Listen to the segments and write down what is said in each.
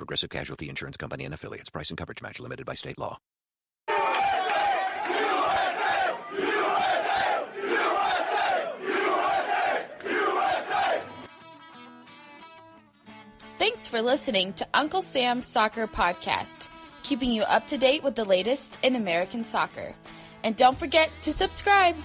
Progressive Casualty Insurance Company and affiliates. Price and coverage match limited by state law. USA! USA! USA! USA! USA! Thanks for listening to Uncle Sam's Soccer Podcast, keeping you up to date with the latest in American soccer. And don't forget to subscribe.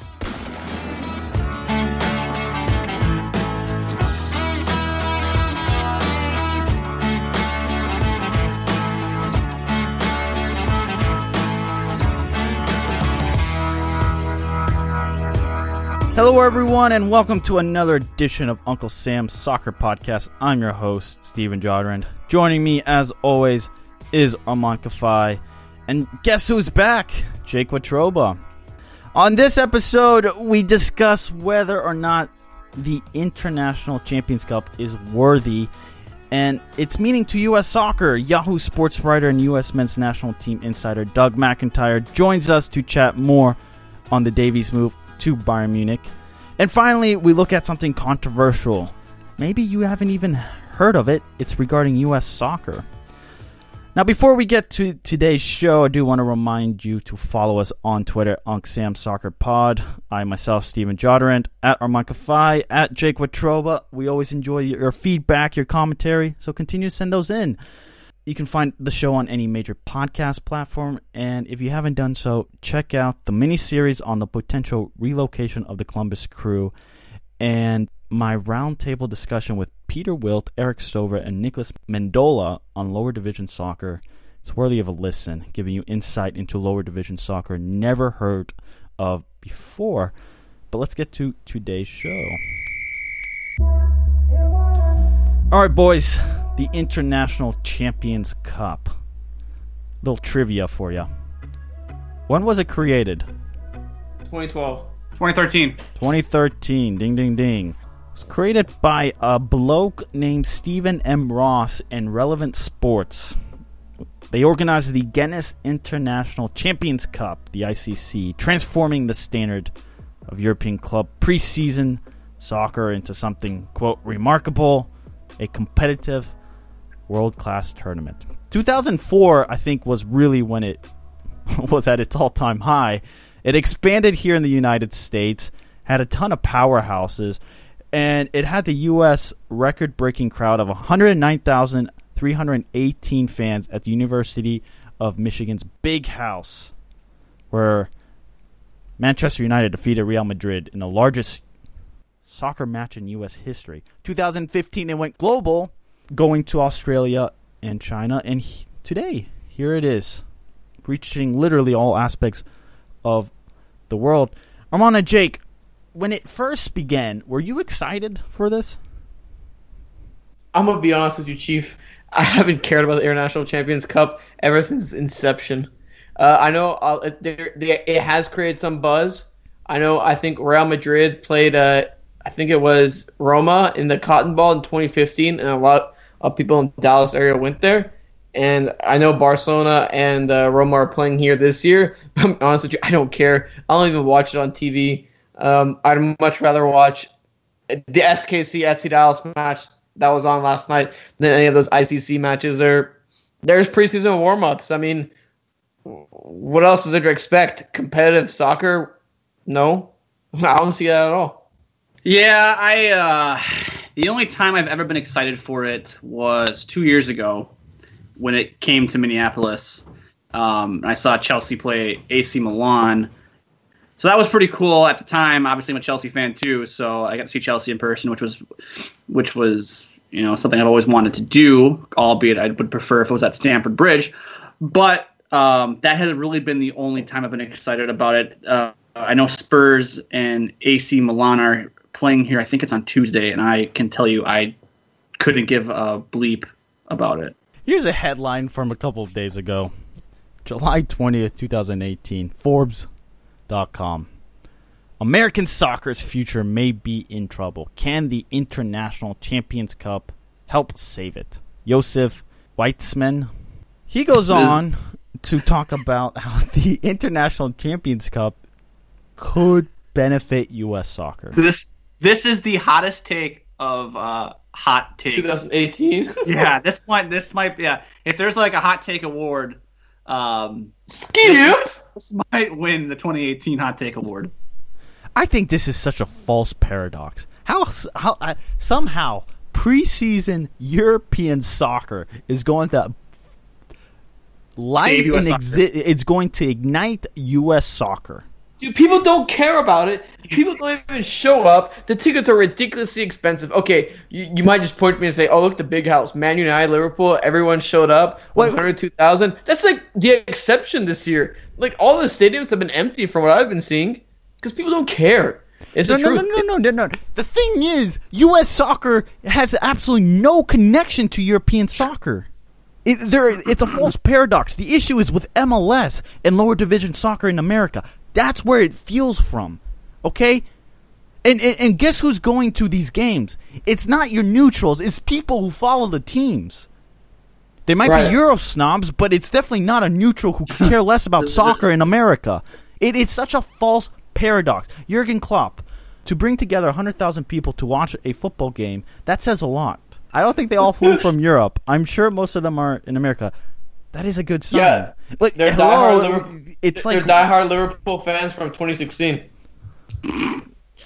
Hello, everyone, and welcome to another edition of Uncle Sam's Soccer Podcast. I'm your host, Steven Jodrand. Joining me, as always, is Arman Kafai. And guess who's back? Jake Watroba. On this episode, we discuss whether or not the International Champions Cup is worthy and its meaning to U.S. soccer. Yahoo sports writer and U.S. men's national team insider Doug McIntyre joins us to chat more on the Davies move to Bayern Munich. And finally, we look at something controversial. Maybe you haven't even heard of it. It's regarding U.S. soccer. Now, before we get to today's show, I do want to remind you to follow us on Twitter, UncSam Soccer Pod. I myself, Stephen Jodorant, at Armankafai, at Jake Watroba. We always enjoy your feedback, your commentary, so continue to send those in. You can find the show on any major podcast platform, and if you haven't done so, check out the mini series on the potential relocation of the Columbus crew and my roundtable discussion with Peter Wilt, Eric Stover, and Nicholas Mendola on lower division soccer. It's worthy of a listen, giving you insight into lower division soccer never heard of before. But let's get to today's show. All right, boys, the International Champions Cup. Little trivia for you. When was it created? 2012. 2013. 2013. Ding, ding, ding. It was created by a bloke named Stephen M. Ross in Relevant Sports. They organized the Guinness International Champions Cup, the ICC, transforming the standard of European club preseason soccer into something, quote, remarkable, a competitive world class tournament. 2004, I think, was really when it was at its all time high. It expanded here in the United States, had a ton of powerhouses, and it had the U.S. record breaking crowd of 109,318 fans at the University of Michigan's Big House, where Manchester United defeated Real Madrid in the largest soccer match in U.S. history. 2015, it went global, going to Australia and China, and he, today, here it is, reaching literally all aspects of the world. Armana Jake, when it first began, were you excited for this? I'm gonna be honest with you, Chief. I haven't cared about the International Champions Cup ever since inception. Uh, I know uh, it, there, it has created some buzz. I know. I think Real Madrid played. Uh, I think it was Roma in the Cotton Bowl in 2015, and a lot of people in the Dallas area went there. And I know Barcelona and uh, Roma are playing here this year. I'm honest with you, I don't care. I don't even watch it on TV. Um, I'd much rather watch the SKC FC Dallas match that was on last night than any of those ICC matches. Or there's preseason warm ups. I mean, what else is there to expect? Competitive soccer? No, I don't see that at all. Yeah, I. Uh, the only time I've ever been excited for it was two years ago when it came to Minneapolis. Um, I saw Chelsea play AC Milan. So that was pretty cool at the time. Obviously, I'm a Chelsea fan too, so I got to see Chelsea in person, which was, which was you know something I've always wanted to do. Albeit I would prefer if it was at Stamford Bridge, but um, that hasn't really been the only time I've been excited about it. Uh, I know Spurs and AC Milan are playing here. I think it's on Tuesday, and I can tell you I couldn't give a bleep about it. Here's a headline from a couple of days ago July 20th, 2018. Forbes.com. American soccer's future may be in trouble. Can the International Champions Cup help save it? Josef Weitzman. He goes on to talk about how the International Champions Cup could benefit U.S. soccer. This this is the hottest take of uh, hot takes. 2018. yeah, this one, this might, yeah. If there's like a hot take award, um, Skip. this might win the 2018 hot take award. I think this is such a false paradox. How how uh, somehow preseason European soccer is going to light and exi- it's going to ignite U.S. soccer. Dude, people don't care about it. People don't even show up. The tickets are ridiculously expensive. Okay, you, you might just point to me and say, "Oh, look, the big house, Man United, Liverpool, everyone showed up, Wait, one hundred two thousand. That's like the exception this year. Like all the stadiums have been empty from what I've been seeing because people don't care. It's No, the no, no, truth. no, no, no, no. The thing is, U.S. soccer has absolutely no connection to European soccer. It, there, it's a false paradox. The issue is with MLS and lower division soccer in America. That's where it feels from. Okay? And, and, and guess who's going to these games? It's not your neutrals, it's people who follow the teams. They might Right. be Euro snobs, but it's definitely not a neutral who care less about soccer in America. It, it's such a false paradox. Jurgen Klopp, to bring together 100,000 people to watch a football game, that says a lot. I don't think they all flew from Europe. I'm sure most of them are in America. That is a good sign. Yeah. Like, They're hello, diehard Liverpool. it's they're like diehard Liverpool fans from 2016.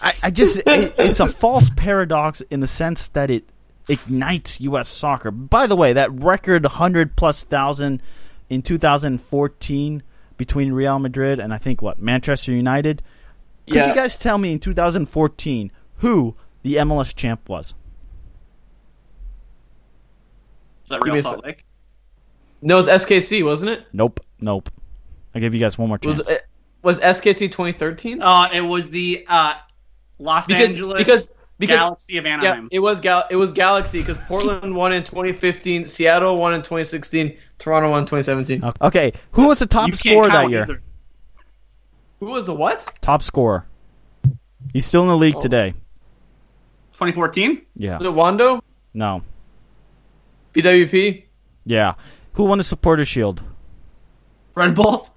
I, I just it, it's a false paradox in the sense that it ignites U.S. soccer. By the way, that record hundred plus thousand in 2014 between Real Madrid and I think what Manchester United. Could Yeah. you guys tell me in 2014 who the MLS champ was? Is that Real Salt. Lake? No, it was SKC, wasn't it? Nope, nope. I give you guys one more chance. Was it was SKC 2013? Uh, it was the uh, Los because Angeles because because Galaxy of yeah, Anaheim. it was Gal- it was Galaxy because Portland won in 2015, Seattle won in 2016, Toronto won in 2017. okay, who was the top You scorer that year? either. Who was the what? Top scorer. He's still in the league Oh. today. 2014? Yeah. Was it Wondo? No. BWP? Yeah. Who won the Supporter Shield? Red Bull?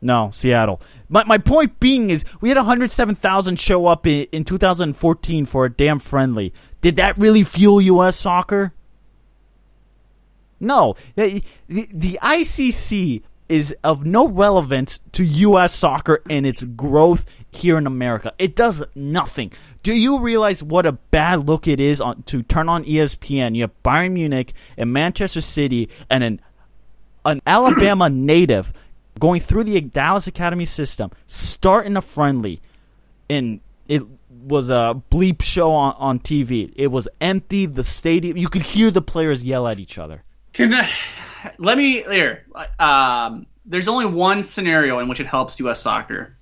No, Seattle. My my point being is we had 107,000 show up in, in 2014 for a damn friendly. Did that really fuel US soccer? No. The, the, the ICC is of no relevance to US soccer and its growth here in America. It does nothing. Do you realize what a bad look it is on to turn on ESPN? You have Bayern Munich and Manchester City and an an Alabama native going through the Dallas Academy system, starting a friendly, and it was a bleep show on, on TV. It was empty. The stadium, you could hear the players yell at each other. Can I, let me here. Um, there's only one scenario in which it helps U.S. soccer,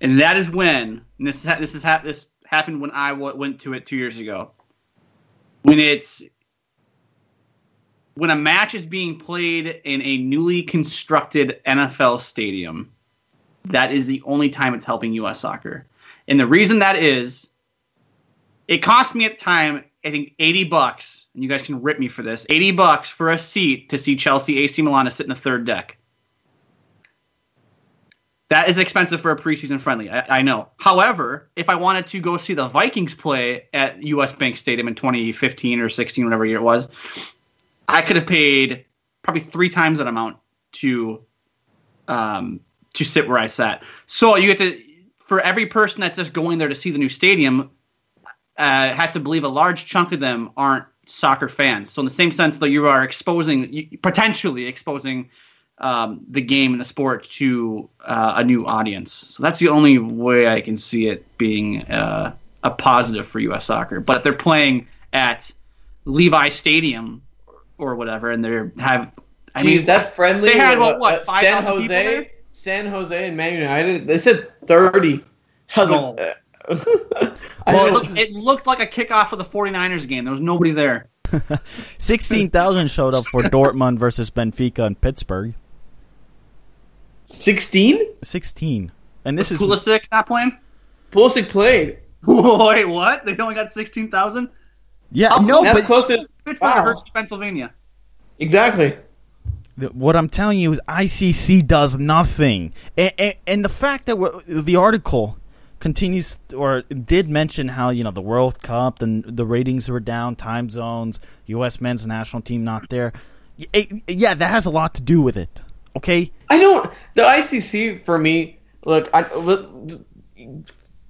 and that is when and this is this is ha- this happened when I w- went to it two years ago. When it's when a match is being played in a newly constructed NFL stadium, that is the only time it's helping U.S. soccer. And the reason that is, it cost me at the time, I think, 80 bucks, and you guys can rip me for this 80 bucks for a seat to see Chelsea AC Milan sit in the third deck. That is expensive for a preseason friendly. I, I know. However, if I wanted to go see the Vikings play at US Bank Stadium in 2015 or 16, whatever year it was, I could have paid probably three times that amount to um, to sit where I sat. So you get to for every person that's just going there to see the new stadium, uh, have to believe a large chunk of them aren't soccer fans. So in the same sense that you are exposing, potentially exposing um, the game and the sport to uh, a new audience. So that's the only way I can see it being uh, a positive for U.S. soccer. But if they're playing at Levi Stadium or whatever, and they're have, I Jeez, mean, that friendly. they had, what, what, uh, 5,000 San Jose. San Jose, and Man United. They said thirty. I was No. like, uh, I Well, it, looked, it looked like a kickoff for the 49ers game. There was nobody there. Sixteen thousand showed up for Dortmund versus Benfica in Pittsburgh. Sixteen. Sixteen, and this Was is Pulisic not playing? Pulisic played. Wait, what? They only got 16,000? yeah. How No, That's but close to Pittsburgh wow. versus Pennsylvania. Exactly. what I'm telling you is ICC does nothing, and, and, and the fact that we're, the article continues or did mention how you know the World Cup and the ratings were down, time zones, U.S. men's national team not there. Yeah, that has a lot to do with it. Okay, I don't. The ICC for me, look, I,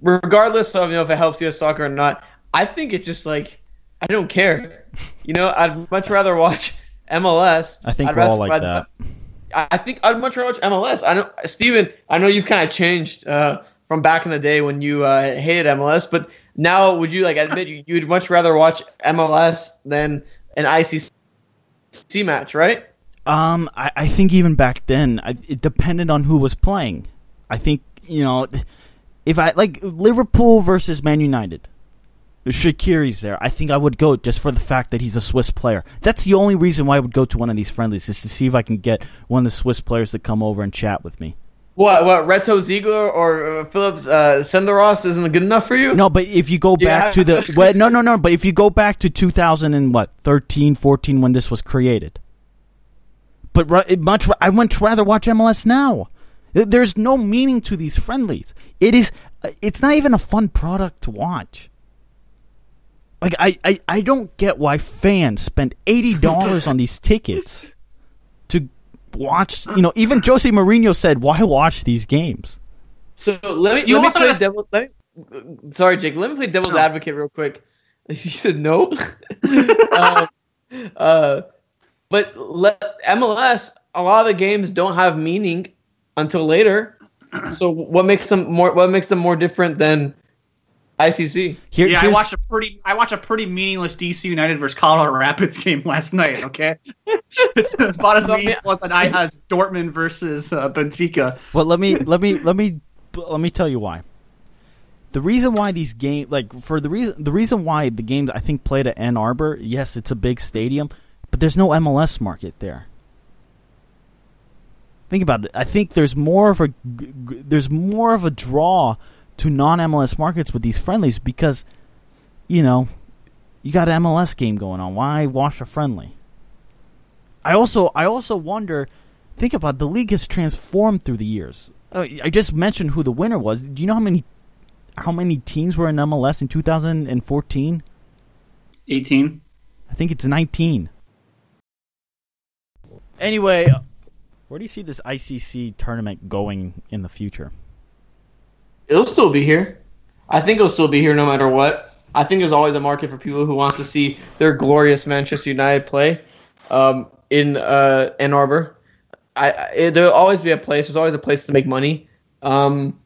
regardless of you know if it helps U.S. soccer or not, I think it's just like I don't care. You know, I'd much rather watch MLS. I think I'd we're all like I'd- that. I think I'd much rather watch MLS. I know, Steven, I know you've kind of changed uh, from back in the day when you uh, hated MLS, but now would you like admit you, you'd much rather watch MLS than an ICC match, right? Um, I, I think even back then, I, it depended on who was playing. I think you know, if I like Liverpool versus Man United, Shaqiri's there. I think I would go just for the fact that he's a Swiss player. That's the only reason why I would go to one of these friendlies is to see if I can get one of the Swiss players to come over and chat with me. What what Reto Ziegler or uh, Philippe uh, Senderos isn't good enough for you? No, but if you go Yeah. back to the well, no, no, no. But if you go back to 2000 and what 13, 14 when this was created, but much I would rather watch MLS now. There's no meaning to these friendlies. It is. uh, It's not even a fun product to watch. Like I, I, I don't get why fans spend eighty dollars on these tickets watch. You know, even Jose Mourinho said, "Why watch these games?" So let me You let me play have- devil. Let me, sorry, Jake. Let me play devil's No. advocate real quick. He said no. uh, uh, but let, MLS, a lot of the games don't have meaning until later. So what makes them more? What makes them more different than ICC? Here, yeah, I watched a pretty I watched a pretty meaningless DC United versus Colorado Rapids game last night. Okay, it's about as meaningless as I has Dortmund versus uh, Benfica. Well, let me let me let me let me tell you why. The reason why these games, like for the reason the reason why the games I think played at Ann Arbor, yes, it's a big stadium, but there's no MLS market there. Think about it. I think there's more of a there's more of a draw to non MLS markets with these friendlies because, you know, you got an MLS game going on. Why watch a friendly? I also I also wonder. Think about it, the league has transformed through the years. Uh, I just mentioned who the winner was. Do you know how many how many teams were in MLS in 2014? 18. I think it's 19. Anyway, where do you see this ICC tournament going in the future? It'll still be here. I think it'll still be here no matter what. I think there's always a market for people who wants to see their glorious Manchester United play um, in uh, Ann Arbor. I, I there'll always be a place. There's always a place to make money. Um,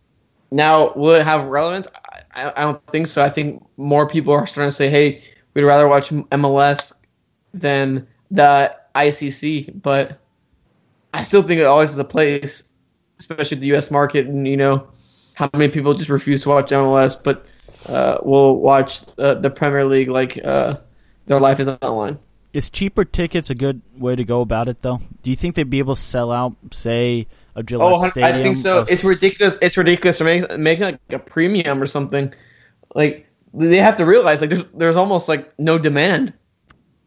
now, will it have relevance? I, I don't think so. I think more people are starting to say, "Hey, we'd rather watch MLS than the ICC." But I still think it always has a place, especially the U.S. market, and you know how many people just refuse to watch MLS, but uh, will watch uh, the Premier League like uh, their life is online. Is cheaper tickets a good way to go about it, though? Do you think they'd be able to sell out, say, a Gillette Oh, Stadium? I think so. of It's ridiculous. It's ridiculous to make making like a premium or something. Like they have to realize like there's there's almost like no demand,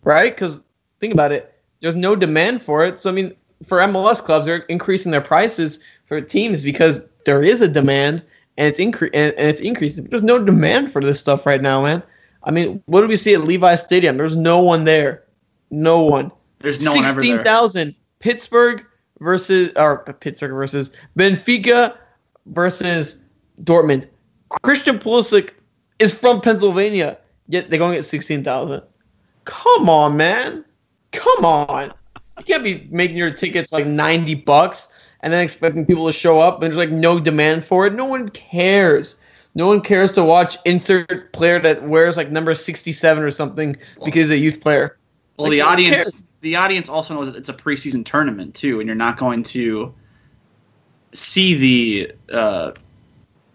right? Because think about it, there's no demand for it. So I mean, for MLS clubs, they're increasing their prices for teams because there is a demand and it's incre- and, and it's increasing. There's no demand for this stuff right now, man. I mean, what do we see at Levi Stadium? There's no one there. No one. There's no one. Sixteen thousand. Pittsburgh versus or Pittsburgh versus Benfica versus Dortmund. Christian Pulisic is from Pennsylvania, yet they're going at sixteen thousand. Come on, man. Come on. You can't be making your tickets like 90 bucks and then expecting people to show up and there's like no demand for it. No one cares. No one cares to watch insert player that wears like number 67 or something because he's a youth player. Well, Like, the audience cares. the audience also knows that it's a preseason tournament too, and you're not going to see the uh,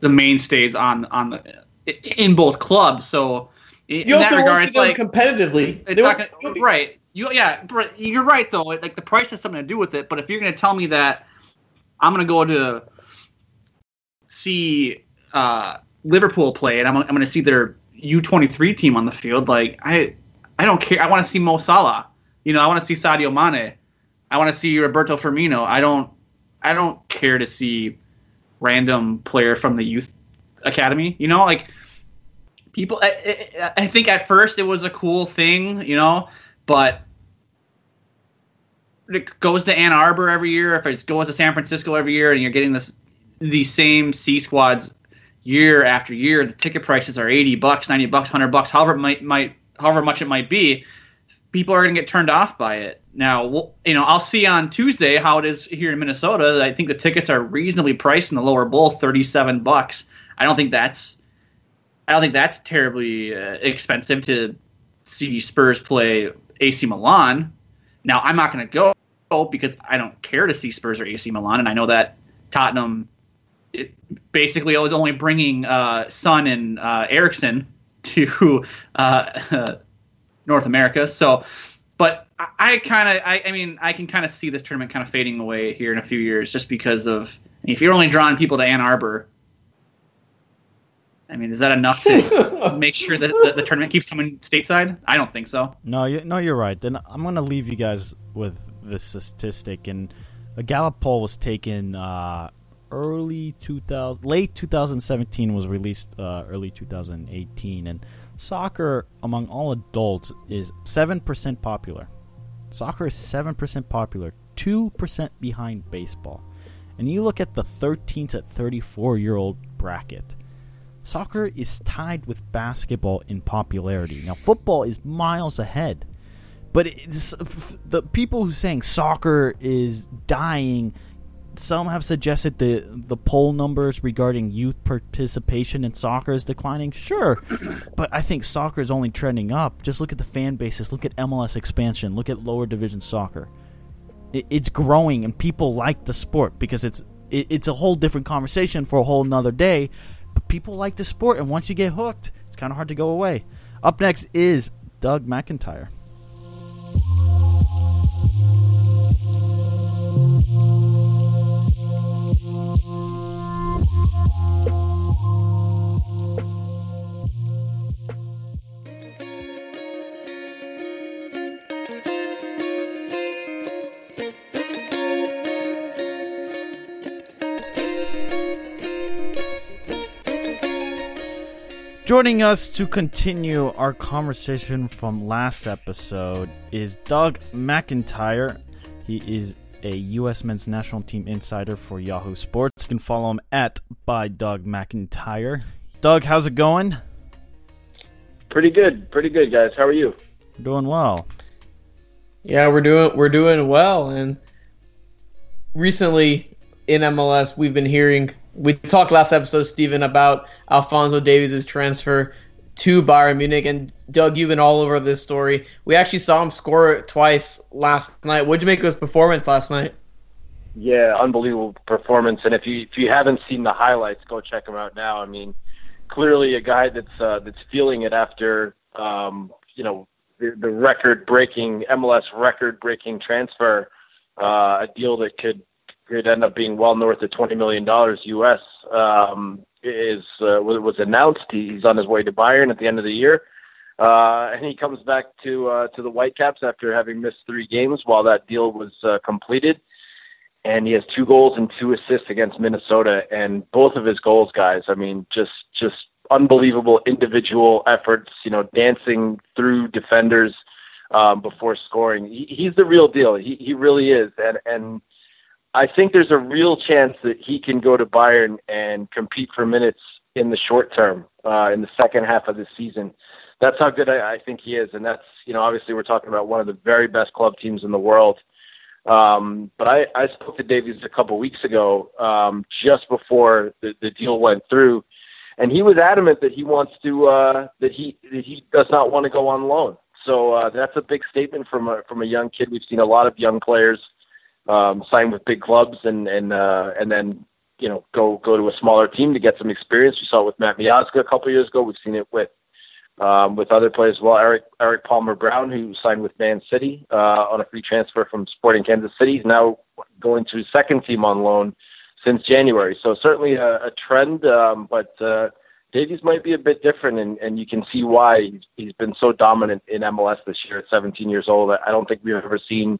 the mainstays on on the in both clubs. So in You that also regard, won't see it's them like competitively. it's not gonna, right. You yeah, but you're right though. Like the price has something to do with it. But if you're gonna tell me that I'm gonna go to see uh, Liverpool play and I'm, I'm gonna see their U23 team on the field, like I I don't care. I want to see Mo Salah. You know, I want to see Sadio Mane. I want to see Roberto Firmino. I don't I don't care to see random player from the youth academy. You know, like people. I, I, I think at first it was a cool thing, you know, but it goes to Ann Arbor every year. If it goes to San Francisco every year, and you're getting this these same C squads year after year, the ticket prices are eighty bucks, ninety bucks, hundred bucks, however might might however much it might be. People are going to get turned off by it. Now, we'll, you know, I'll see on Tuesday how it is here in Minnesota. I think the tickets are reasonably priced in the lower bowl, thirty-seven bucks. I don't think that's, I don't think that's terribly uh, expensive to see Spurs play AC Milan. Now, I'm not going to go because I don't care to see Spurs or AC Milan, and I know that Tottenham it basically was only bringing uh, Son and uh, Eriksen to uh, North America. So, but I, I kind of, I, I mean, I can kind of see this tournament kind of fading away here in a few years, just because of if you're only drawing people to Ann Arbor. I mean, is that enough to make sure that the, the tournament keeps coming stateside? I don't think so. No, you, no, you're right. Then I'm going to leave you guys with this statistic. And a Gallup poll was taken uh, early 2000, late 2017 was released uh, early 2018, and soccer among all adults is seven percent popular. Soccer is seven percent popular, two percent behind baseball. And you look at the 13 to 34 year old bracket. Soccer is tied with basketball in popularity. Now, football is miles ahead. But it's, uh, the people who saying soccer is dying, some have suggested the the poll numbers regarding youth participation in soccer is declining. Sure, but I think soccer is only trending up. Just look at the fan bases. Look at MLS expansion. Look at lower division soccer. It, it's growing, and people like the sport because it's it, it's a whole different conversation for a whole nother day. People like the sport, and once you get hooked, it's kind of hard to go away. Up next is Doug McIntyre. Joining us to continue our conversation from last episode is Doug McIntyre. He is a U.S. men's national team insider for Yahoo Sports. You can follow him at by Doug McIntyre. Doug, how's it going? Pretty good, pretty good, guys. How are you? Doing well. Yeah, we're doing we're doing well, and recently in MLS we've been hearing. We talked last episode, Steven, about Alphonso Davies' transfer to Bayern Munich, and Doug, you've been all over this story. We actually saw him score twice last night. What'd you make of his performance last night? Yeah, unbelievable performance. And if you if you haven't seen the highlights, go check them out now. I mean, clearly a guy that's uh, that's feeling it after um, you know the, the record breaking MLS record breaking transfer, uh, a deal that could could end up being well north of twenty million dollars US. Um, is uh, was announced. He's on his way to Bayern at the end of the year. Uh, and he comes back to uh, to the Whitecaps after having missed three games while that deal was uh, completed. And he has two goals and two assists against Minnesota, and both of his goals, guys. I mean, just just unbelievable individual efforts. You know, dancing through defenders um, before scoring. He, he's the real deal. He he really is, and and I think there's a real chance that he can go to Bayern and compete for minutes in the short term, uh, in the second half of the season. that's how good I, I think he is, and that's you know obviously we're talking about one of the very best club teams in the world. Um, but I, I spoke to Davies a couple weeks ago, um, just before the, the deal went through, and he was adamant that he wants to uh, that he that he does not want to go on loan. So uh, that's a big statement from a from a young kid. We've seen a lot of young players um, sign with big clubs and and uh, and then you know go go to a smaller team to get some experience. We saw it with Matt Miazga a couple years ago. We've seen it with um, with other players as well. Eric Erik Palmer-Brown, who signed with Man City uh, on a free transfer from Sporting Kansas City, is now going to second team on loan since January. So certainly a, a trend, um, but uh, Davies might be a bit different, and, and you can see why he's, he's been so dominant in MLS this year at 17 years old. I don't think we've ever seen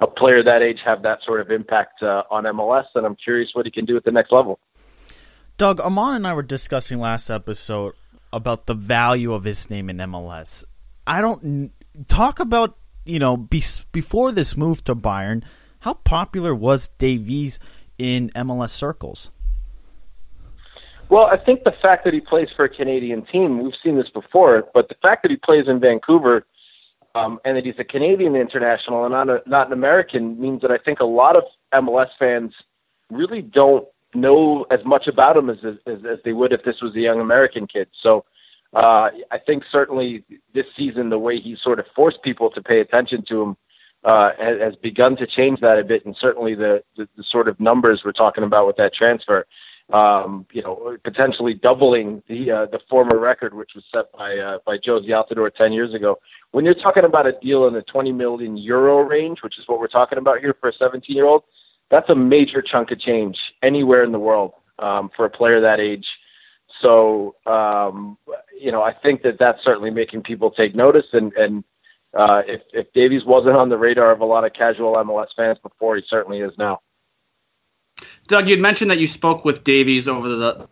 a player that age have that sort of impact uh, on MLS, and I'm curious what he can do at the next level. Doug, Arman and I were discussing last episode about the value of his name in MLS. I don't talk about you know be, before this move to Bayern. How popular was Davies in MLS circles? Well, I think the fact that he plays for a Canadian team, we've seen this before, but the fact that he plays in Vancouver um, and that he's a Canadian international and not, a, not an American means that I think a lot of MLS fans really don't know as much about him as, as, as they would if this was a young American kid. So uh, I think certainly this season, the way he sort of forced people to pay attention to him uh, has, has begun to change that a bit. And certainly the, the, the sort of numbers we're talking about with that transfer, um, you know, potentially doubling the uh, the former record, which was set by uh, by Jozy Altidore 10 years ago. When you're talking about a deal in the 20 million euro range, which is what we're talking about here for a 17 year old, that's a major chunk of change anywhere in the world um, for a player that age. So, um, you know, I think that that's certainly making people take notice. And, and uh, if, if Davies wasn't on the radar of a lot of casual MLS fans before, he certainly is now. Doug, you'd mentioned that you spoke with Davies over the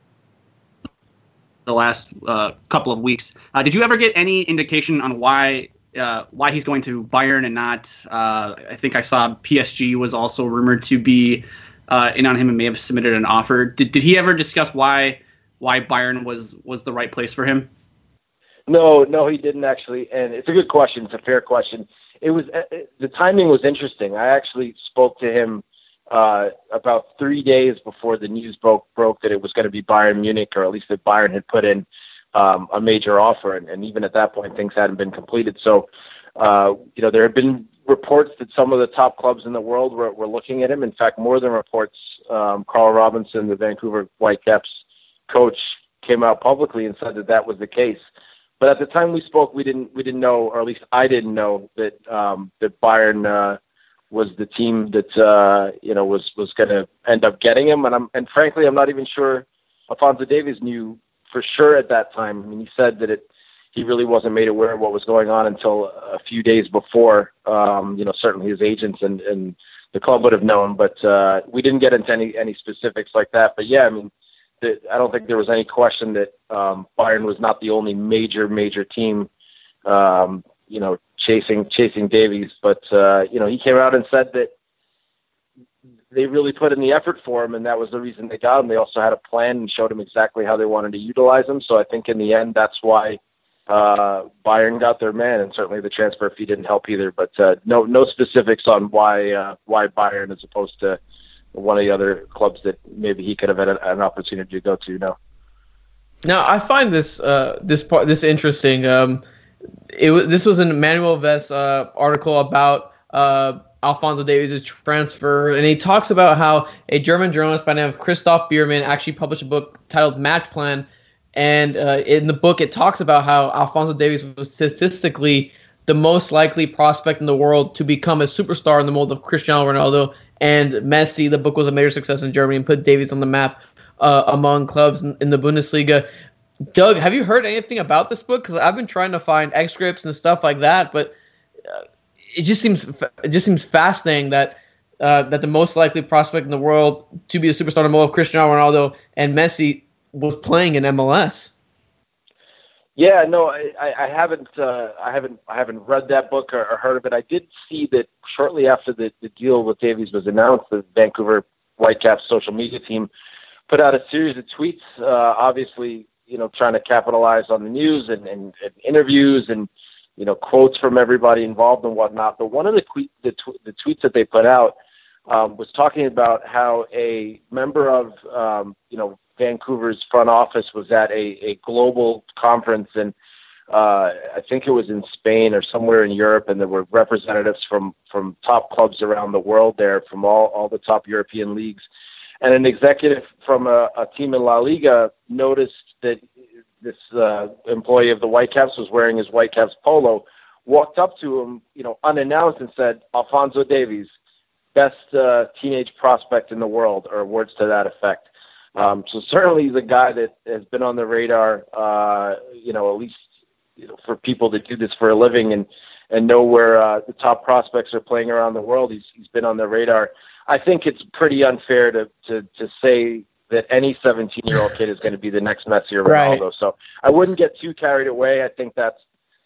the last uh, couple of weeks. Uh, did you ever get any indication on why uh, why he's going to Bayern and not? Uh, I think I saw PSG was also rumored to be uh, in on him and may have submitted an offer. Did, did he ever discuss why why Bayern was was the right place for him? No, no, he didn't actually, and it's a good question. It's a fair question. It was uh, the timing was interesting. I actually spoke to him uh, about three days before the news broke broke that it was going to be Bayern Munich, or at least that Bayern had put in um, a major offer, and, and even at that point, things hadn't been completed. So, uh, you know, there have been reports that some of the top clubs in the world were, were looking at him. In fact, more than reports, um, Carl Robinson, the Vancouver Whitecaps coach, came out publicly and said that that was the case. But at the time we spoke, we didn't we didn't know, or at least I didn't know that um, that Bayern uh, was the team that uh, you know was was going to end up getting him. And I'm and frankly, I'm not even sure Alphonso Davies knew for sure at that time. I mean, he said that it he really wasn't made aware of what was going on until a few days before. Um, you know, certainly his agents and and the club would have known, but uh, we didn't get into any any specifics like that. But yeah, I mean that I don't think there was any question that um, Bayern was not the only major major team, um, you know, chasing chasing Davies. But uh, you know, he came out and said that they really put in the effort for him, and that was the reason they got him. They also had a plan and showed him exactly how they wanted to utilize him. So I think in the end, that's why uh, Bayern got their man, and certainly the transfer fee didn't help either. But uh, no no specifics on why uh, why Bayern as opposed to one of the other clubs that maybe he could have had an opportunity to go to. No. Now I find this uh, this part this interesting. Um, it was this was an Emmanuel Vest uh, article about uh, Alphonso Davies' transfer, and he talks about how a German journalist by the name of Christoph Biermann actually published a book titled Match Plan, and uh, in the book it talks about how Alphonso Davies was statistically the most likely prospect in the world to become a superstar in the mold of Cristiano Ronaldo and Messi. The book was a major success in Germany and put Davies on the map uh, among clubs in, in, the Bundesliga. Doug, have you heard anything about this book? Because I've been trying to find excerpts and stuff like that, but uh, it just seems it just seems fascinating that uh, that the most likely prospect in the world to be a superstar in of Cristiano Ronaldo and Messi was playing in MLS. Yeah, no, I, I haven't, uh, I haven't, I haven't read that book or, or heard of it. I did see that shortly after the, the deal with Davies was announced, the Vancouver Whitecaps social media team put out a series of tweets, uh, obviously, you know, trying to capitalize on the news and, and, and interviews and you know quotes from everybody involved and whatnot. But one of the que- the, tw- the tweets that they put out um, was talking about how a member of um, you know Vancouver's front office was at a, a global conference and uh, I think it was in Spain or somewhere in Europe, and there were representatives from from top clubs around the world there, from all all the top European leagues. And an executive from a, a team in La Liga noticed that this uh, employee of the Whitecaps was wearing his Whitecaps polo, walked up to him, you know, unannounced, and said, "Alphonso Davies, best uh, teenage prospect in the world," or words to that effect. Um, so certainly he's a guy that has been on the radar, uh, you know, at least you know, for people that do this for a living and and know where uh, the top prospects are playing around the world. He's he's been on the radar. I think it's pretty unfair to to to say that any 17 year old kid is going to be the next Messi or Ronaldo. Right. So I wouldn't get too carried away. I think that's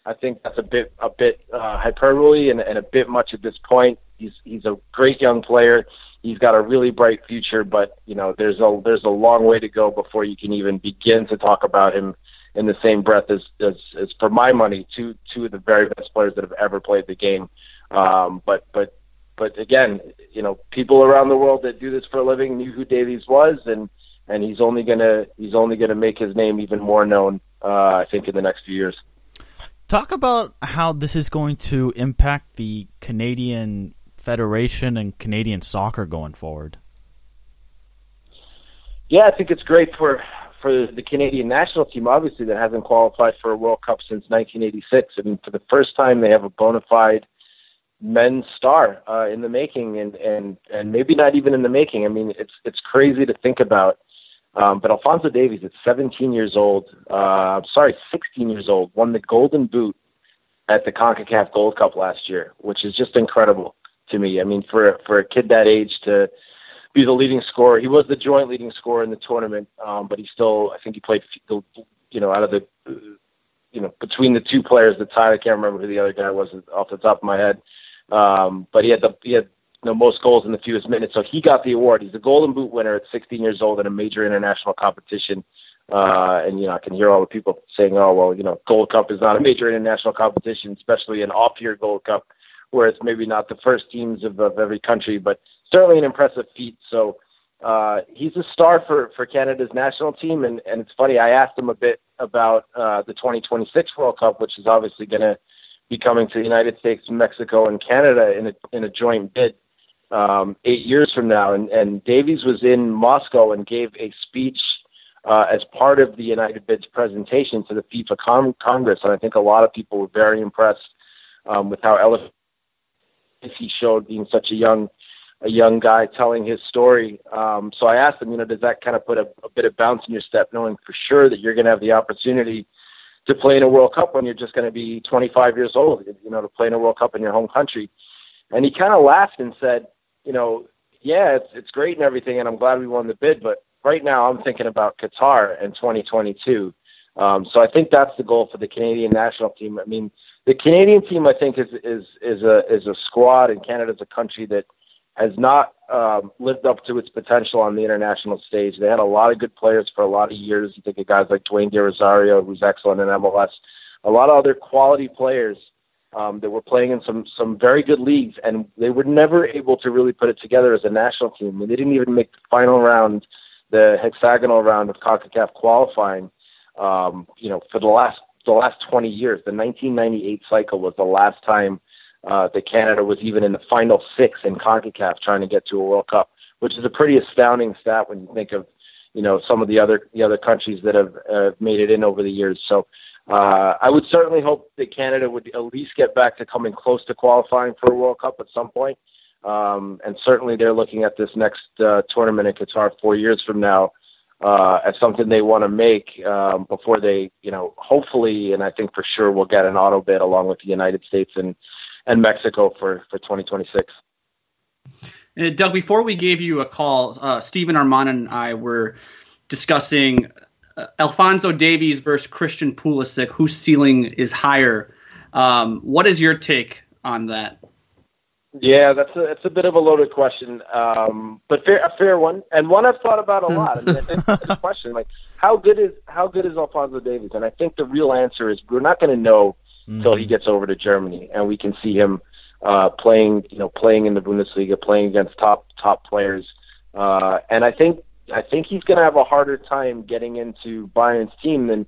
I think that's a bit a bit uh, hyperbole and, and a bit much at this point. He's he's a great young player. He's got a really bright future, but you know there's a there's a long way to go before you can even begin to talk about him in the same breath as, as, as for my money, two two of the very best players that have ever played the game. Um, but but but again, you know, people around the world that do this for a living knew who Davies was, and and he's only gonna he's only gonna make his name even more known. Uh, I think in the next few years. Talk about how this is going to impact the Canadian Federation and Canadian soccer going forward. Yeah, I think it's great for for the Canadian national team, obviously, that hasn't qualified for a World Cup since 1986. I mean, for the first time, they have a bona fide men's star uh, in the making, and and and maybe not even in the making. I mean, it's it's crazy to think about. Um, but Alphonso Davies, at 17 years old, uh, sorry, 16 years old, won the Golden Boot at the CONCACAF Gold Cup last year, which is just incredible to me. I mean, for for a kid that age to be the leading scorer. He was the joint leading scorer in the tournament, um, but he still, I think he played, you know, out of the, you know, between the two players that tied. I can't remember who the other guy was off the top of my head, um, but he had the he had know, most goals in the fewest minutes, so he got the award. He's a Golden Boot winner at 16 years old in a major international competition. Uh, and you know, I can hear all the people saying, "Oh, well, you know, Gold Cup is not a major international competition, especially an off-year Gold Cup, where it's maybe not the first teams of, of every country." But certainly an impressive feat. So uh, he's a star for, for Canada's national team. And, and it's funny, I asked him a bit about uh, the 2026 World Cup, which is obviously going to be coming to the United States, Mexico, and Canada in a, in a joint bid um, eight years from now. And, and Davies was in Moscow and gave a speech uh, as part of the United Bid's presentation to the FIFA Con- Congress. And I think a lot of people were very impressed um, with how eloquent he showed being such a young a young guy telling his story. Um, so I asked him, you know, does that kind of put a, a bit of bounce in your step, knowing for sure that you're going to have the opportunity to play in a World Cup when you're just going to be 25 years old, you know, to play in a World Cup in your home country. And he kind of laughed and said, you know, yeah, it's it's great and everything, and I'm glad we won the bid, but right now I'm thinking about Qatar in 2022. Um, so I think that's the goal for the Canadian national team. I mean, the Canadian team, I think, is is is a is a squad, and Canada's a country that has not um, lived up to its potential on the international stage. They had a lot of good players for a lot of years. You think of guys like Dwayne De Rosario, who's excellent in MLS. A lot of other quality players um, that were playing in some some very good leagues, and they were never able to really put it together as a national team. They didn't even make the final round, the hexagonal round of CONCACAF qualifying. Um, you know, for the last the last 20 years, the 1998 cycle was the last time uh, that Canada was even in the final six in CONCACAF trying to get to a World Cup, which is a pretty astounding stat when you think of, you know, some of the other the other countries that have uh, made it in over the years. So uh, I would certainly hope that Canada would at least get back to coming close to qualifying for a World Cup at some point. Um, and certainly they're looking at this next uh, tournament in Qatar four years from now uh, as something they want to make um, before they, you know, hopefully, and I think for sure, will get an auto bid along with the United States and and Mexico for for 2026. Uh, Doug, before we gave you a call, uh, Steven Arman and I were discussing uh, Alphonso Davies versus Christian Pulisic, whose ceiling is higher. Um, what is your take on that? Yeah, that's a it's a bit of a loaded question, um, but fair, a fair one, and one I've thought about a lot. I mean, it's a question like how good is how good is Alphonso Davies? And I think the real answer is we're not going to know until Mm-hmm. he gets over to Germany, and we can see him uh, playing, you know, playing in the Bundesliga, playing against top top players. Uh, and I think I think he's going to have a harder time getting into Bayern's team than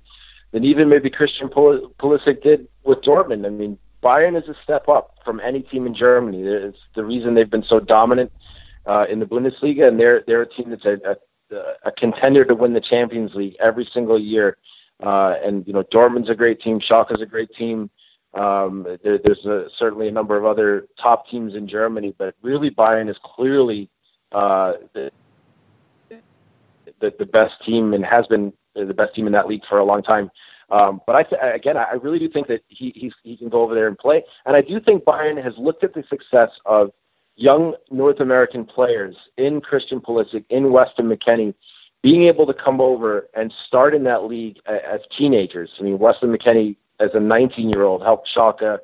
than even maybe Christian Pul- Pulisic did with Dortmund. I mean, Bayern is a step up from any team in Germany. It's the reason they've been so dominant uh, in the Bundesliga, and they're they're a team that's a, a, a contender to win the Champions League every single year. Uh, and you know, Dortmund's a great team. Schalke's a great team. Um, there, there's a, certainly a number of other top teams in Germany, but really Bayern is clearly uh, the, the the best team and has been the best team in that league for a long time. Um, but I again, I really do think that he he can go over there and play, and I do think Bayern has looked at the success of young North American players in Christian Pulisic, in Weston McKennie, being able to come over and start in that league as teenagers. I mean, Weston McKennie, as a 19-year-old, helped Schalke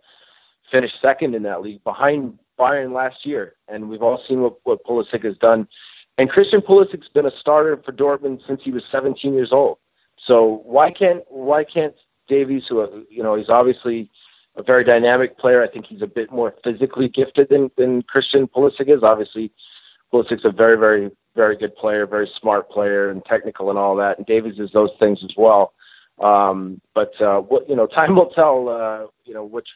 finish second in that league behind Bayern last year, and we've all seen what, what Pulisic has done. And Christian Pulisic's been a starter for Dortmund since he was 17 years old. So why can't why can't Davies, who you know, he's obviously a very dynamic player. I think he's a bit more physically gifted than, than Christian Pulisic is. Obviously, Pulisic's a very, very, very good player, very smart player, and technical and all that. And Davies is those things as well. Um, but uh, what you know, time will tell. Uh, you know which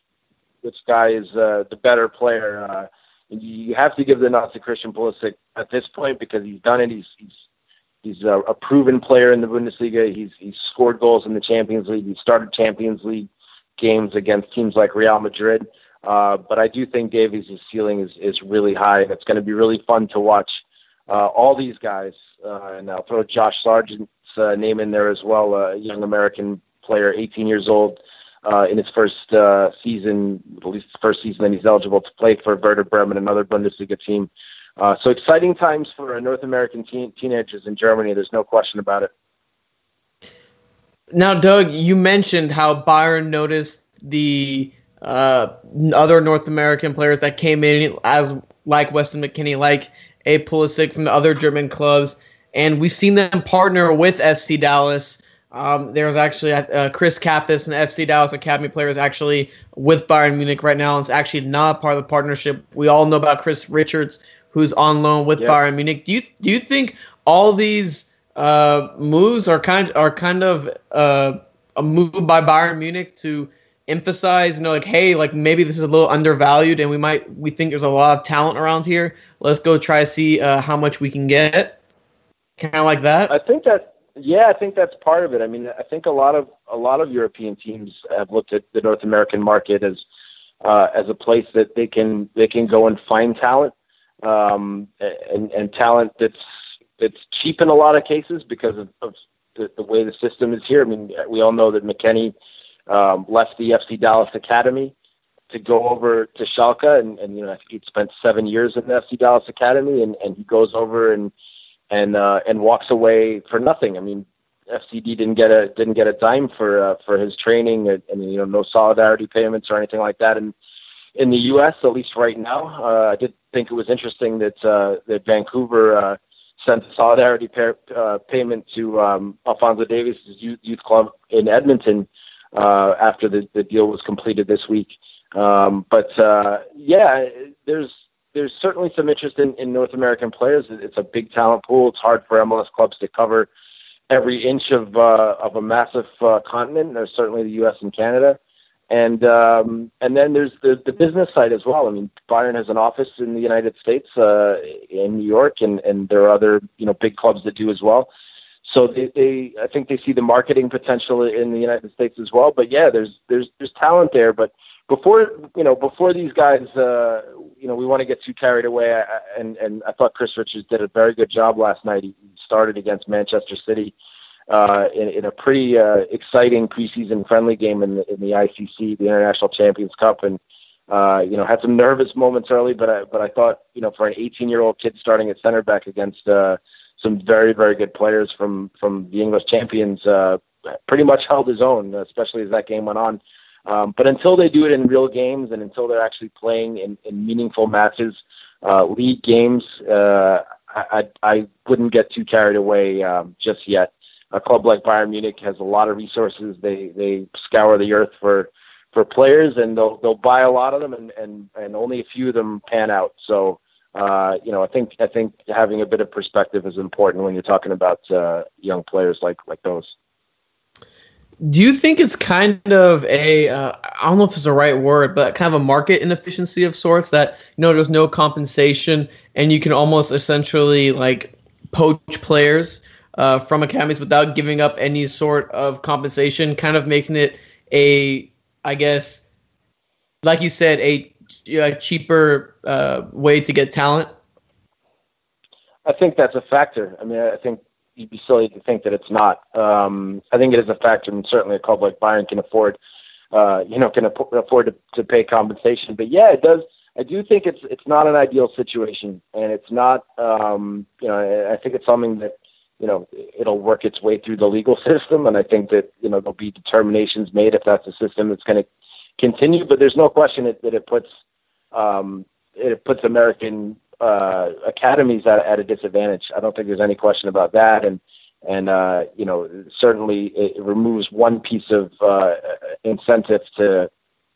which guy is uh, the better player. Uh, you have to give the nod to Christian Pulisic at this point because he's done it. He's he's he's a, a proven player in the Bundesliga. He's he's scored goals in the Champions League. He's started Champions League games against teams like Real Madrid. Uh, but I do think Davies' ceiling is, is really high, and it's going to be really fun to watch uh, all these guys. Uh, and I'll throw Josh Sargent's uh, name in there as well, a young American player, 18 years old, uh, in his first uh, season, at least first season that he's eligible to play for Werder Bremen, another Bundesliga team. Uh, so exciting times for North American teen- teenagers in Germany. There's no question about it. Now, Doug, you mentioned how Bayern noticed the uh, other North American players that came in as like Weston McKennie, like a Pulisic from the other German clubs, and we've seen them partner with FC Dallas. Um, there's actually uh, Chris Kappas, an FC Dallas Academy player, is actually with Bayern Munich right now. And it's actually not part of the partnership. We all know about Chris Richards, who's on loan with Yep. Bayern Munich. Do you do you think all these uh, moves are kind are kind of uh, a move by Bayern Munich to emphasize, you know, like, hey, like maybe this is a little undervalued, and we might we think there's a lot of talent around here. Let's go try to see uh, how much we can get. Kind of like that. I think that yeah, I think that's part of it. I mean, I think a lot of a lot of European teams have looked at the North American market as uh, as a place that they can they can go and find talent um, and and talent that's that's cheap in a lot of cases because of, of the, the way the system is here. I mean, we all know that McKennie um, left the FC Dallas Academy to go over to Schalke, and, and you know I think he'd spent seven years in the FC Dallas Academy, and, and he goes over and and uh, and walks away for nothing. I mean, FCD didn't get a didn't get a dime for uh, for his training, and, and you know no solidarity payments or anything like that. And in the U.S., at least right now, uh, I did think it was interesting that uh, that Vancouver uh, sent a solidarity pa- uh, payment to um, Alphonso Davies' youth, youth club in Edmonton uh, after the, the deal was completed this week. Um, but uh, yeah, there's there's certainly some interest in, in North American players. It's a big talent pool. It's hard for MLS clubs to cover every inch of uh, of a massive uh, continent. There's certainly the U.S. and Canada, and um, and then there's the the business side as well. I mean, Bayern has an office in the United States, uh, in New York, and and there are other you know big clubs that do as well. So they, they I think they see the marketing potential in the United States as well. But yeah, there's there's there's talent there, but before you know before these guys uh you know we want to get too carried away I, and and I thought Chris Richards did a very good job last night. He started against Manchester City uh in, in a pretty uh exciting preseason friendly game in the in the ICC the International Champions Cup and uh you know had some nervous moments early but I but I thought you know for an 18 year old kid starting at center back against uh some very very good players from from the English champions uh pretty much held his own especially as that game went on Um, but until they do it in real games and until they're actually playing in, in meaningful matches, uh, league games, uh, I, I, I wouldn't get too carried away um, just yet. A club like Bayern Munich has a lot of resources. They they scour the earth for for players, and they'll they'll buy a lot of them, and and and only a few of them pan out. So. Uh, you know, I think I think having a bit of perspective is important when you're talking about uh, young players like like those. Do you think it's kind of a uh, I don't know if it's the right word, but kind of a market inefficiency of sorts that you know there's no compensation and you can almost essentially like poach players uh, from academies without giving up any sort of compensation, kind of making it a I guess like you said a, a cheaper uh, way to get talent. I think that's a factor. I mean, I think you'd be silly to think that it's not. Um, I think it is a factor, and certainly a club like Bayern can afford, uh, you know, can afford to, to pay compensation. But yeah, it does. I do think it's it's not an ideal situation, and it's not. Um, you know, I think it's something that you know it'll work its way through the legal system, and I think that you know there'll be determinations made if that's a system that's going to continue. But there's no question that, that it puts um, it puts American uh, academies at, at a disadvantage. I don't think there's any question about that. And and uh, you know certainly it removes one piece of uh, incentive to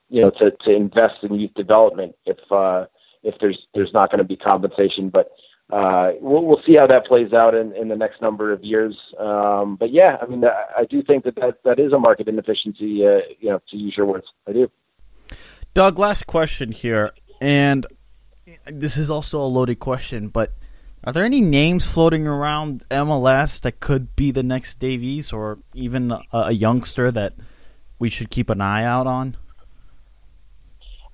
you know to, to invest in youth development if uh, if there's there's not going to be compensation. But uh, we'll we'll see how that plays out in, in the next number of years. Um, but yeah, I mean I, I do think that, that that is a market inefficiency. Uh, you know, to use your words, I do. Doug, last question here, and this is also a loaded question, but are there any names floating around MLS that could be the next Davies or even a, a youngster that we should keep an eye out on?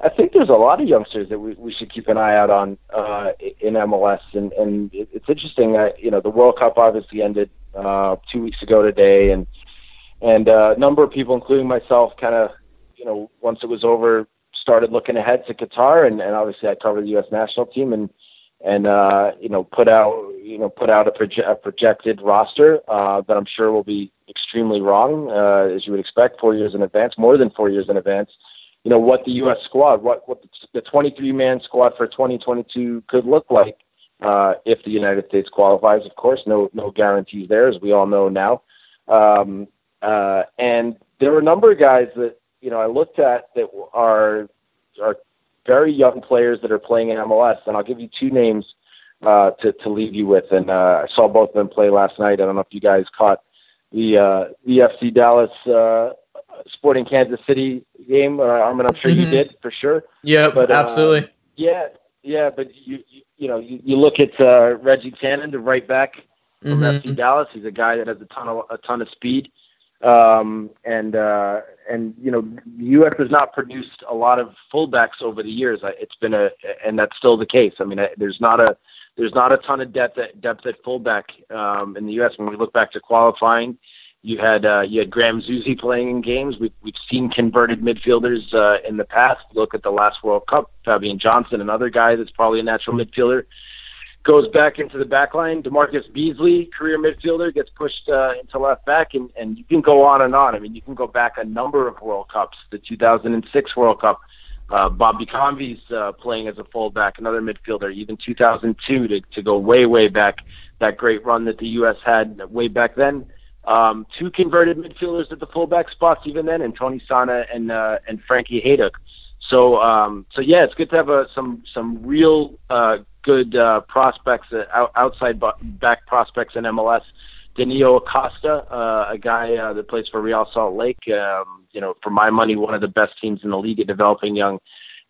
I think there's a lot of youngsters that we, we should keep an eye out on uh, in MLS, and and it's interesting that you know the World Cup obviously ended uh, two weeks ago today, and and uh, a number of people, including myself, kind of you know once it was over, started looking ahead to Qatar, and, and obviously I cover the U.S. national team, and and uh, you know put out you know put out a, proje- a projected roster uh, that I'm sure will be extremely wrong, uh, as you would expect, four years in advance, more than four years in advance. You know what the U.S. squad, what what the 23 man squad for 2022 could look like uh, if the United States qualifies. Of course, no no guarantees there, as we all know now. Um, uh, and there are a number of guys that you know I looked at that are are very young players that are playing in MLS, and I'll give you two names uh, to to leave you with. And uh, I saw both of them play last night. I don't know if you guys caught the uh, the FC Dallas uh, Sporting Kansas City game. Uh, Arman, I'm sure mm-hmm. you did for sure. Yeah, but uh, absolutely. yeah, yeah, but you you, you know you, you look at uh, Reggie Cannon, the right back from mm-hmm. FC Dallas. He's a guy that has a ton of a ton of speed. Um, and uh, and you know, the U.S. has not produced a lot of fullbacks over the years. It's been a, and that's still the case. I mean, there's not a there's not a ton of depth at depth at fullback um, in the U.S. When we look back to qualifying, you had uh, you had Graham Zusi playing in games. We've we've seen converted midfielders uh, in the past. Look at the last World Cup, Fabian Johnson, another guy that's probably a natural midfielder goes back into the back line. DaMarcus Beasley, career midfielder, gets pushed uh, into left back, and, and you can go on and on. I mean, you can go back a number of World Cups, the 2006 World Cup. Uh, Bobby Convey's uh, playing as a fullback, another midfielder, even 2002 to, to go way, way back, that great run that the U.S. had way back then. Um, two converted midfielders at the fullback spots even then, and Tony Sanneh and uh, and Frankie Hejduk. So um, so yeah, it's good to have a, some some real uh, good uh, prospects, uh, outside back prospects in MLS. Danilo Acosta, uh, a guy uh, that plays for Real Salt Lake. Um, you know, for my money, one of the best teams in the league at developing young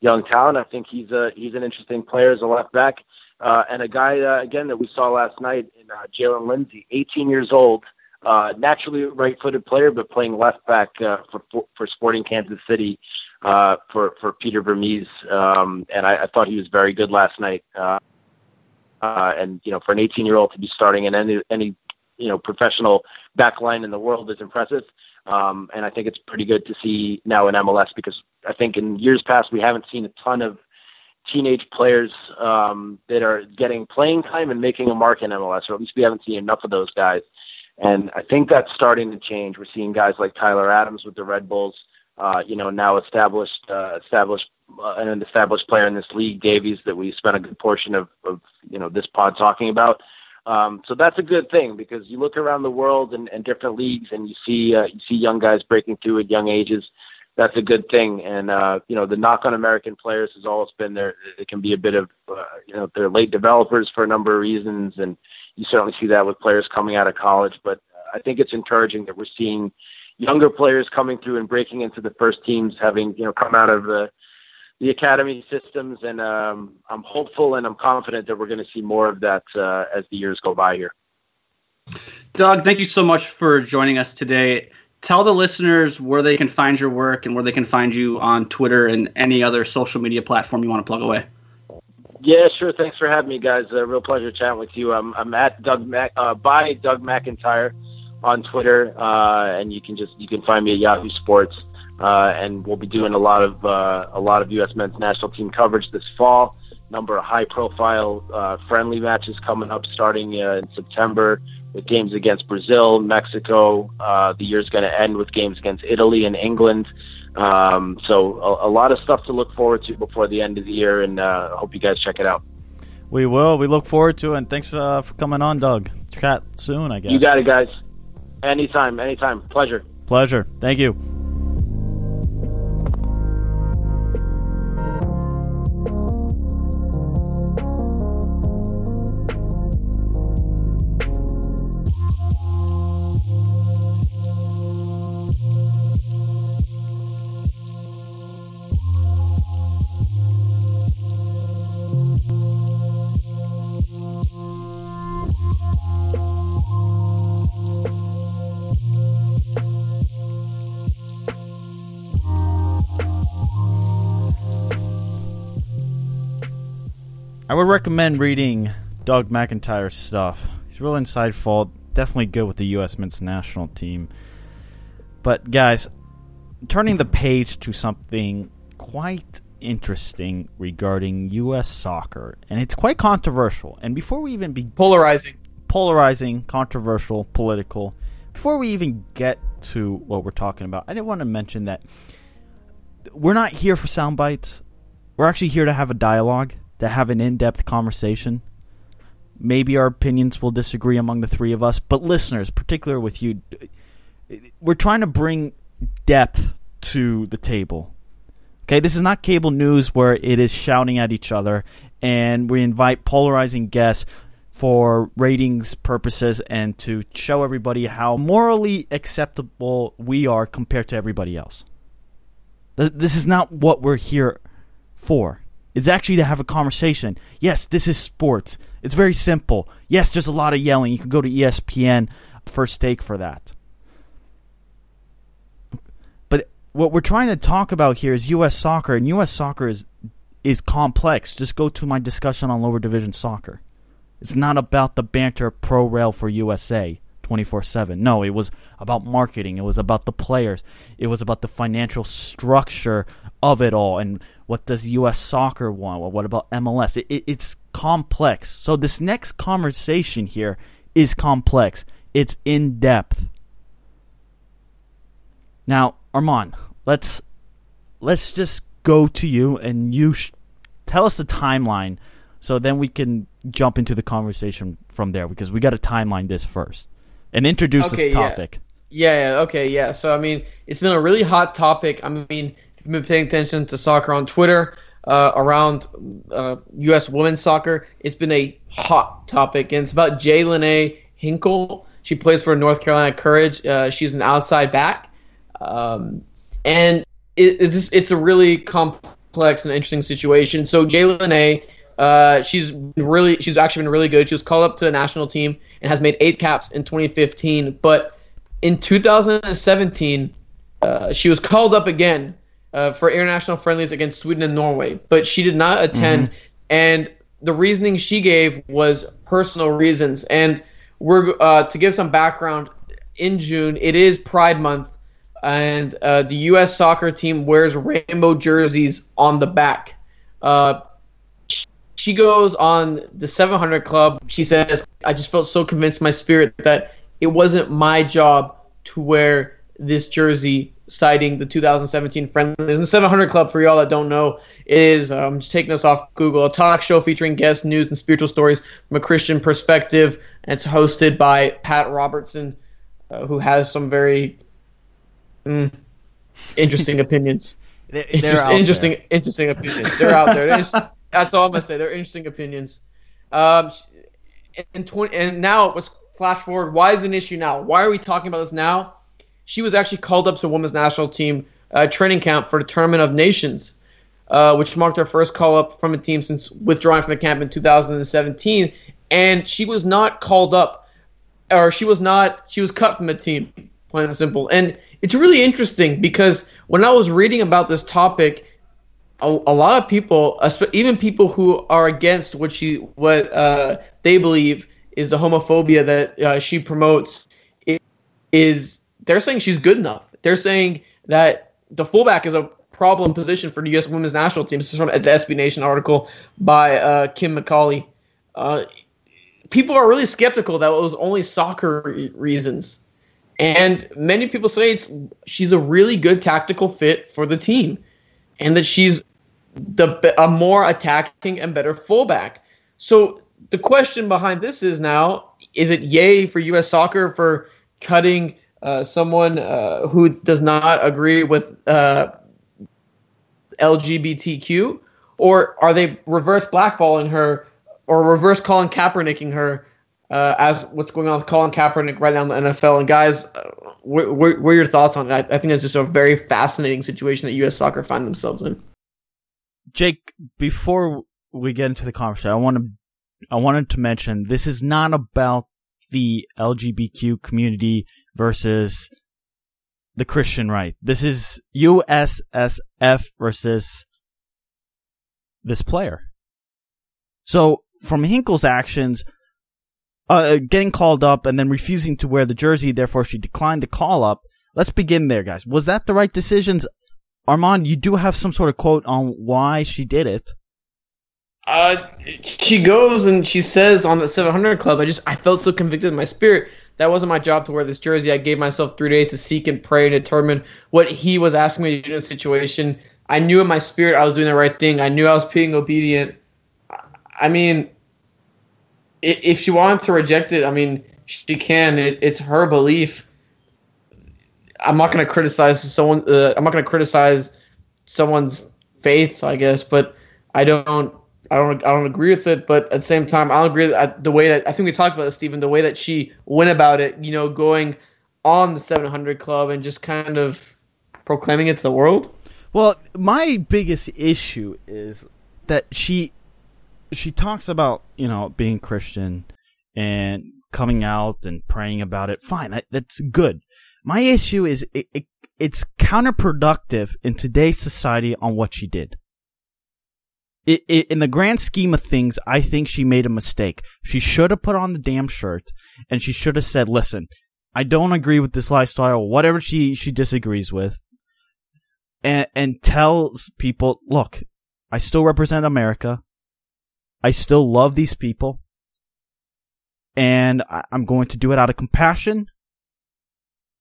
young talent. I think he's a he's an interesting player as a left back, uh, and a guy uh, again that we saw last night in uh, Jaylin Lindsey, 18 years old, uh, naturally right-footed player, but playing left back uh, for for Sporting Kansas City uh, for for Peter Vermes, um, and I, I thought he was very good last night. Uh, uh, and you know, for an 18 year old to be starting in any any you know professional back line in the world is impressive. Um, and I think it's pretty good to see now in MLS because I think in years past we haven't seen a ton of teenage players um, that are getting playing time and making a mark in MLS, or at least we haven't seen enough of those guys. And I think that's starting to change. We're seeing guys like Tyler Adams with the Red Bulls uh, you know, now established, uh, established, uh, an established player in this league, Davies, that we spent a good portion of, of you know, this pod talking about. Um, so that's a good thing because you look around the world and, and different leagues and you see uh, you see young guys breaking through at young ages. That's a good thing. And uh, you know the knock on American players has always been there. It can be a bit of uh, you know they're late developers for a number of reasons, and you certainly see that with players coming out of college. But I think it's encouraging that we're seeing younger players coming through and breaking into the first teams, having you know come out of the the academy systems, and um, I'm hopeful and I'm confident that we're going to see more of that uh, as the years go by here. Doug, thank you so much for joining us today. Tell the listeners where they can find your work and where they can find you on Twitter and any other social media platform you want to plug away. Yeah, sure. Thanks for having me, guys. A real pleasure chatting with you. I'm, I'm at Doug Mac, uh, by Doug McIntyre on Twitter, uh, and you can just you can find me at Yahoo Sports. Uh, and we'll be doing a lot of uh, a lot of U.S. men's national team coverage this fall. Number of high-profile uh, friendly matches coming up starting uh, in September with games against Brazil, Mexico. Uh, the year's going to end with games against Italy and England. Um, so a, a, lot of stuff to look forward to before the end of the year, and uh, I hope you guys check it out. We will. We look forward to it, and thanks for coming on, Doug. Chat soon, I guess. You got it, guys. Anytime, anytime. Pleasure. Pleasure. Thank you. Recommend reading Doug McIntyre's stuff. He's real insightful, definitely good with the U.S. men's national team. But, guys, turning the page to something quite interesting regarding U.S. soccer, and it's quite controversial. And before we even be polarizing, polarizing, controversial, political, before we even get to what we're talking about, I didn't want to mention that we're not here for sound bites. We're actually here to have a dialogue to have an in depth conversation. Maybe our opinions will disagree among the three of us, but listeners, particularly with you, we're trying to bring depth to the table. Okay, this is not cable news where it is shouting at each other, and we invite polarizing guests for ratings purposes and to show everybody how morally acceptable we are compared to everybody else. This is not what we're here for. It's actually to have a conversation. Yes, this is sports. It's very simple. Yes, there's a lot of yelling. You can go to ESPN first take for that. But what we're trying to talk about here is U.S. soccer, and U.S. soccer is is complex. Just go to my discussion on lower division soccer. It's not about the banter pro rail for USA 24 7. No, it was about marketing. It was about the players. It was about the financial structure of it all and what does U.S. soccer want? Well, what about MLS? It, it, it's complex. So this next conversation here is complex. It's in depth. Now, Arman, let's let's just go to you and you sh- tell us the timeline, so then we can jump into the conversation from there because we got to timeline this first and introduce okay, this topic. Yeah. yeah, yeah, okay, yeah. So I mean, it's been a really hot topic. I mean, been paying attention to soccer on Twitter uh, around uh, U.S. women's soccer, it's been a hot topic, and it's about Jaelene Hinkle. She plays for North Carolina Courage. Uh, she's an outside back, um, and it, it's it's a really complex and interesting situation. So Jaylen A. Uh, she's really she's actually been really good. She was called up to the national team and has made eight caps in 2015. But in 2017, uh, she was called up again uh, for international friendlies against Sweden and Norway, but she did not attend. Mm-hmm. And the reasoning she gave was personal reasons. And we're uh, to give some background. In June, it is Pride Month, and uh, the U.S. soccer team wears rainbow jerseys on the back. Uh, she goes on the 700 Club. She says, "I just felt so convinced in my spirit that it wasn't my job to wear this jersey, citing the 2017 friendlies. And the 700 Club, for y'all that don't know, is um, just taking us off Google, a talk show featuring guests, news, and spiritual stories from a Christian perspective. And it's hosted by Pat Robertson, uh, who has some very mm, interesting opinions. They- they're Interest- interesting, there. interesting opinions. They're out there. They're that's all I'm gonna say. They're interesting opinions. Um, and 20, and now let's flash forward. Why is it an issue now? Why are we talking about this now? She was actually called up to women's national team uh, training camp for the Tournament of Nations, uh, which marked her first call up from a team since withdrawing from the camp in 2017. And she was not called up, or she was not. She was cut from the team, plain and simple. And it's really interesting because when I was reading about this topic, a, a lot of people, even people who are against what she, what uh, they believe is the homophobia that uh, she promotes, is they're saying she's good enough. They're saying that the fullback is a problem position for the U.S. Women's National Team. This is from the SB Nation article by uh, Kim McCauley. Uh, people are really skeptical that it was only soccer re- reasons. And many people say it's she's a really good tactical fit for the team, and that she's the a more attacking and better fullback. So the question behind this is now: is it yay for U.S. Soccer for cutting uh, someone uh, who does not agree with uh, LGBTQ, or are they reverse blackballing her, or reverse Colin Kaepernicking her? uh, as what's going on with Colin Kaepernick right now in the NFL. And guys, uh, what, what, what are your thoughts on that? I think it's just a very fascinating situation that U.S. soccer find themselves in. Jake, before we get into the conversation, I want to I wanted to mention this is not about the LGBTQ community versus the Christian right. This is USSF versus this player. So from Hinkle's actions, uh, getting called up and then refusing to wear the jersey, therefore she declined the call up. Let's begin there, guys. Was that the right decisions? Arman, you do have some sort of quote on why she did it. Uh, she goes and she says on the 700 Club, I just I felt so convicted in my spirit. That wasn't my job to wear this jersey. I gave myself three days to seek and pray and determine what he was asking me to do in the situation. I knew in my spirit I was doing the right thing. I knew I was being obedient. I mean, if she wanted to reject it, I mean, she can. It, it's her belief. I'm not going to criticize someone. Uh, I'm not going to criticize someone's faith, I guess, but I don't. I don't. I don't agree with it, but at the same time, I don't agree that the way that I think we talked about this, Steven. The way that she went about it, you know, going on the 700 Club and just kind of proclaiming it to the world. Well, my biggest issue is that she she talks about you know being Christian and coming out and praying about it. Fine, that, that's good. My issue is it, it, it's counterproductive in today's society on what she did. It, it, in the grand scheme of things, I think she made a mistake. She should have put on the damn shirt and she should have said, "Listen, I don't agree with this lifestyle. Whatever she she disagrees with." and, and tells people, look, I still represent America. I still love these people. And I, I'm going to do it out of compassion.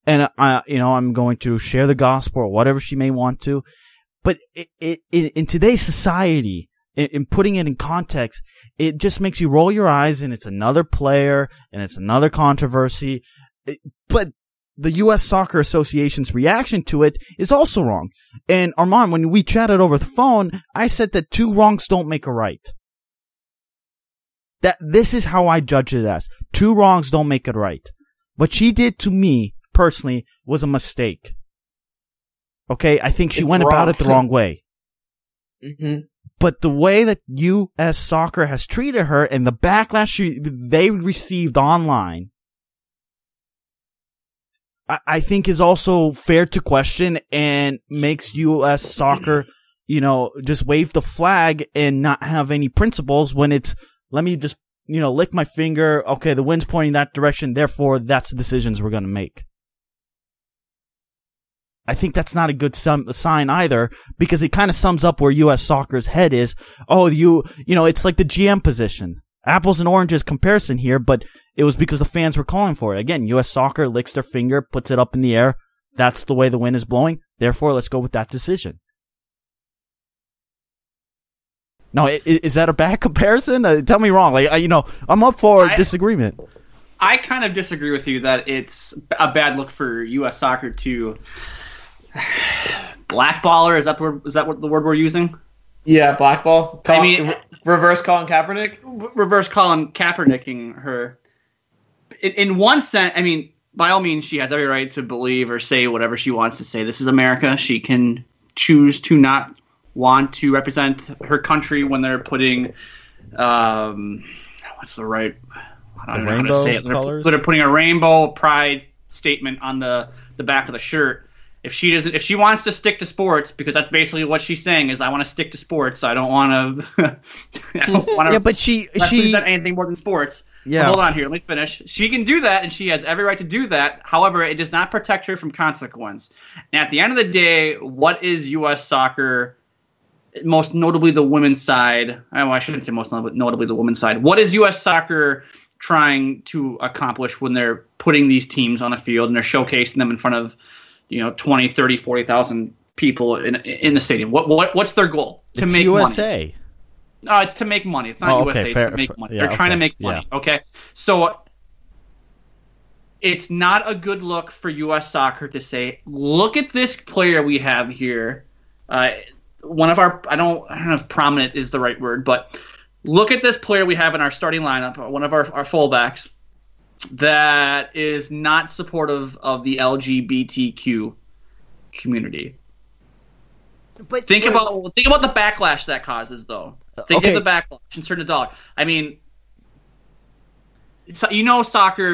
And I, you know, I'm going to share the gospel or whatever she may want to. But it, it, it, in today's society, in, in putting it in context, it just makes you roll your eyes and it's another player and it's another controversy. It- but the U.S. Soccer Association's reaction to it is also wrong. And Arman, when we chatted over the phone, I said that two wrongs don't make a right. That this is how I judge it as. Two wrongs don't make it right. What she did to me, personally, was a mistake. Okay, I think she It's went about it the wrong way. Mm-hmm. But the way that U.S. Soccer has treated her and the backlash she, they received online, I, I think is also fair to question and makes U.S. Soccer, you know, just wave the flag and not have any principles when it's, let me just, you know, lick my finger. Okay, the wind's pointing that direction. Therefore, that's the decisions we're going to make. I think that's not a good sum- sign either because it kind of sums up where U.S. soccer's head is. Oh, you, you know, it's like the GM position. Apples and oranges comparison here, but it was because the fans were calling for it. Again, U.S. soccer licks their finger, puts it up in the air. That's the way the wind is blowing. Therefore, let's go with that decision. No, is that a bad comparison? Uh, tell me wrong. Like, you know, I'm up for I- disagreement. I kind of disagree with you that it's a bad look for U.S. soccer to blackballer. Is that the word, is that what the word we're using? Yeah, blackball. I mean- re- reverse Colin Kaepernick. R- reverse Colin Kaepernicking her. In, in one sense, I mean, by all means, she has every right to believe or say whatever she wants to say. This is America. She can choose to not want to represent her country when they're putting, um, what's the right? I don't The know how to say it. They're, colors? they're putting a rainbow pride statement on the the back of the shirt. If she doesn't, if she wants to stick to sports, because that's basically what she's saying is, I want to stick to sports. I don't want to. I don't mm-hmm. want to Yeah, but she she represent anything more than sports. Yeah. But hold on here. Let me finish. She can do that, and she has every right to do that. However, it does not protect her from consequence. And at the end of the day, what is U.S. soccer? Most notably, the women's side. Oh, I shouldn't say most notably, notably the women's side. What is U.S. soccer trying to accomplish when they're putting these teams on the field and they're showcasing them in front of, you know, 20, 30, 40,000 people in in the stadium? What what what's their goal? To it's make money. USA. No, it's to make money. It's not Oh, okay, USA. fair- it's to make money. yeah, They're trying okay, to make money. Okay, so it's not a good look for U.S. soccer to say, "Look at this player we have here." Uh, one of our, I don't, I don't know if prominent is the right word, but look at this player we have in our starting lineup. One of our our fullbacks that is not supportive of the LGBTQ community. But Think about think about the backlash that causes, though. Think okay. of the backlash. Insert a dollar. I mean, so, you know, soccer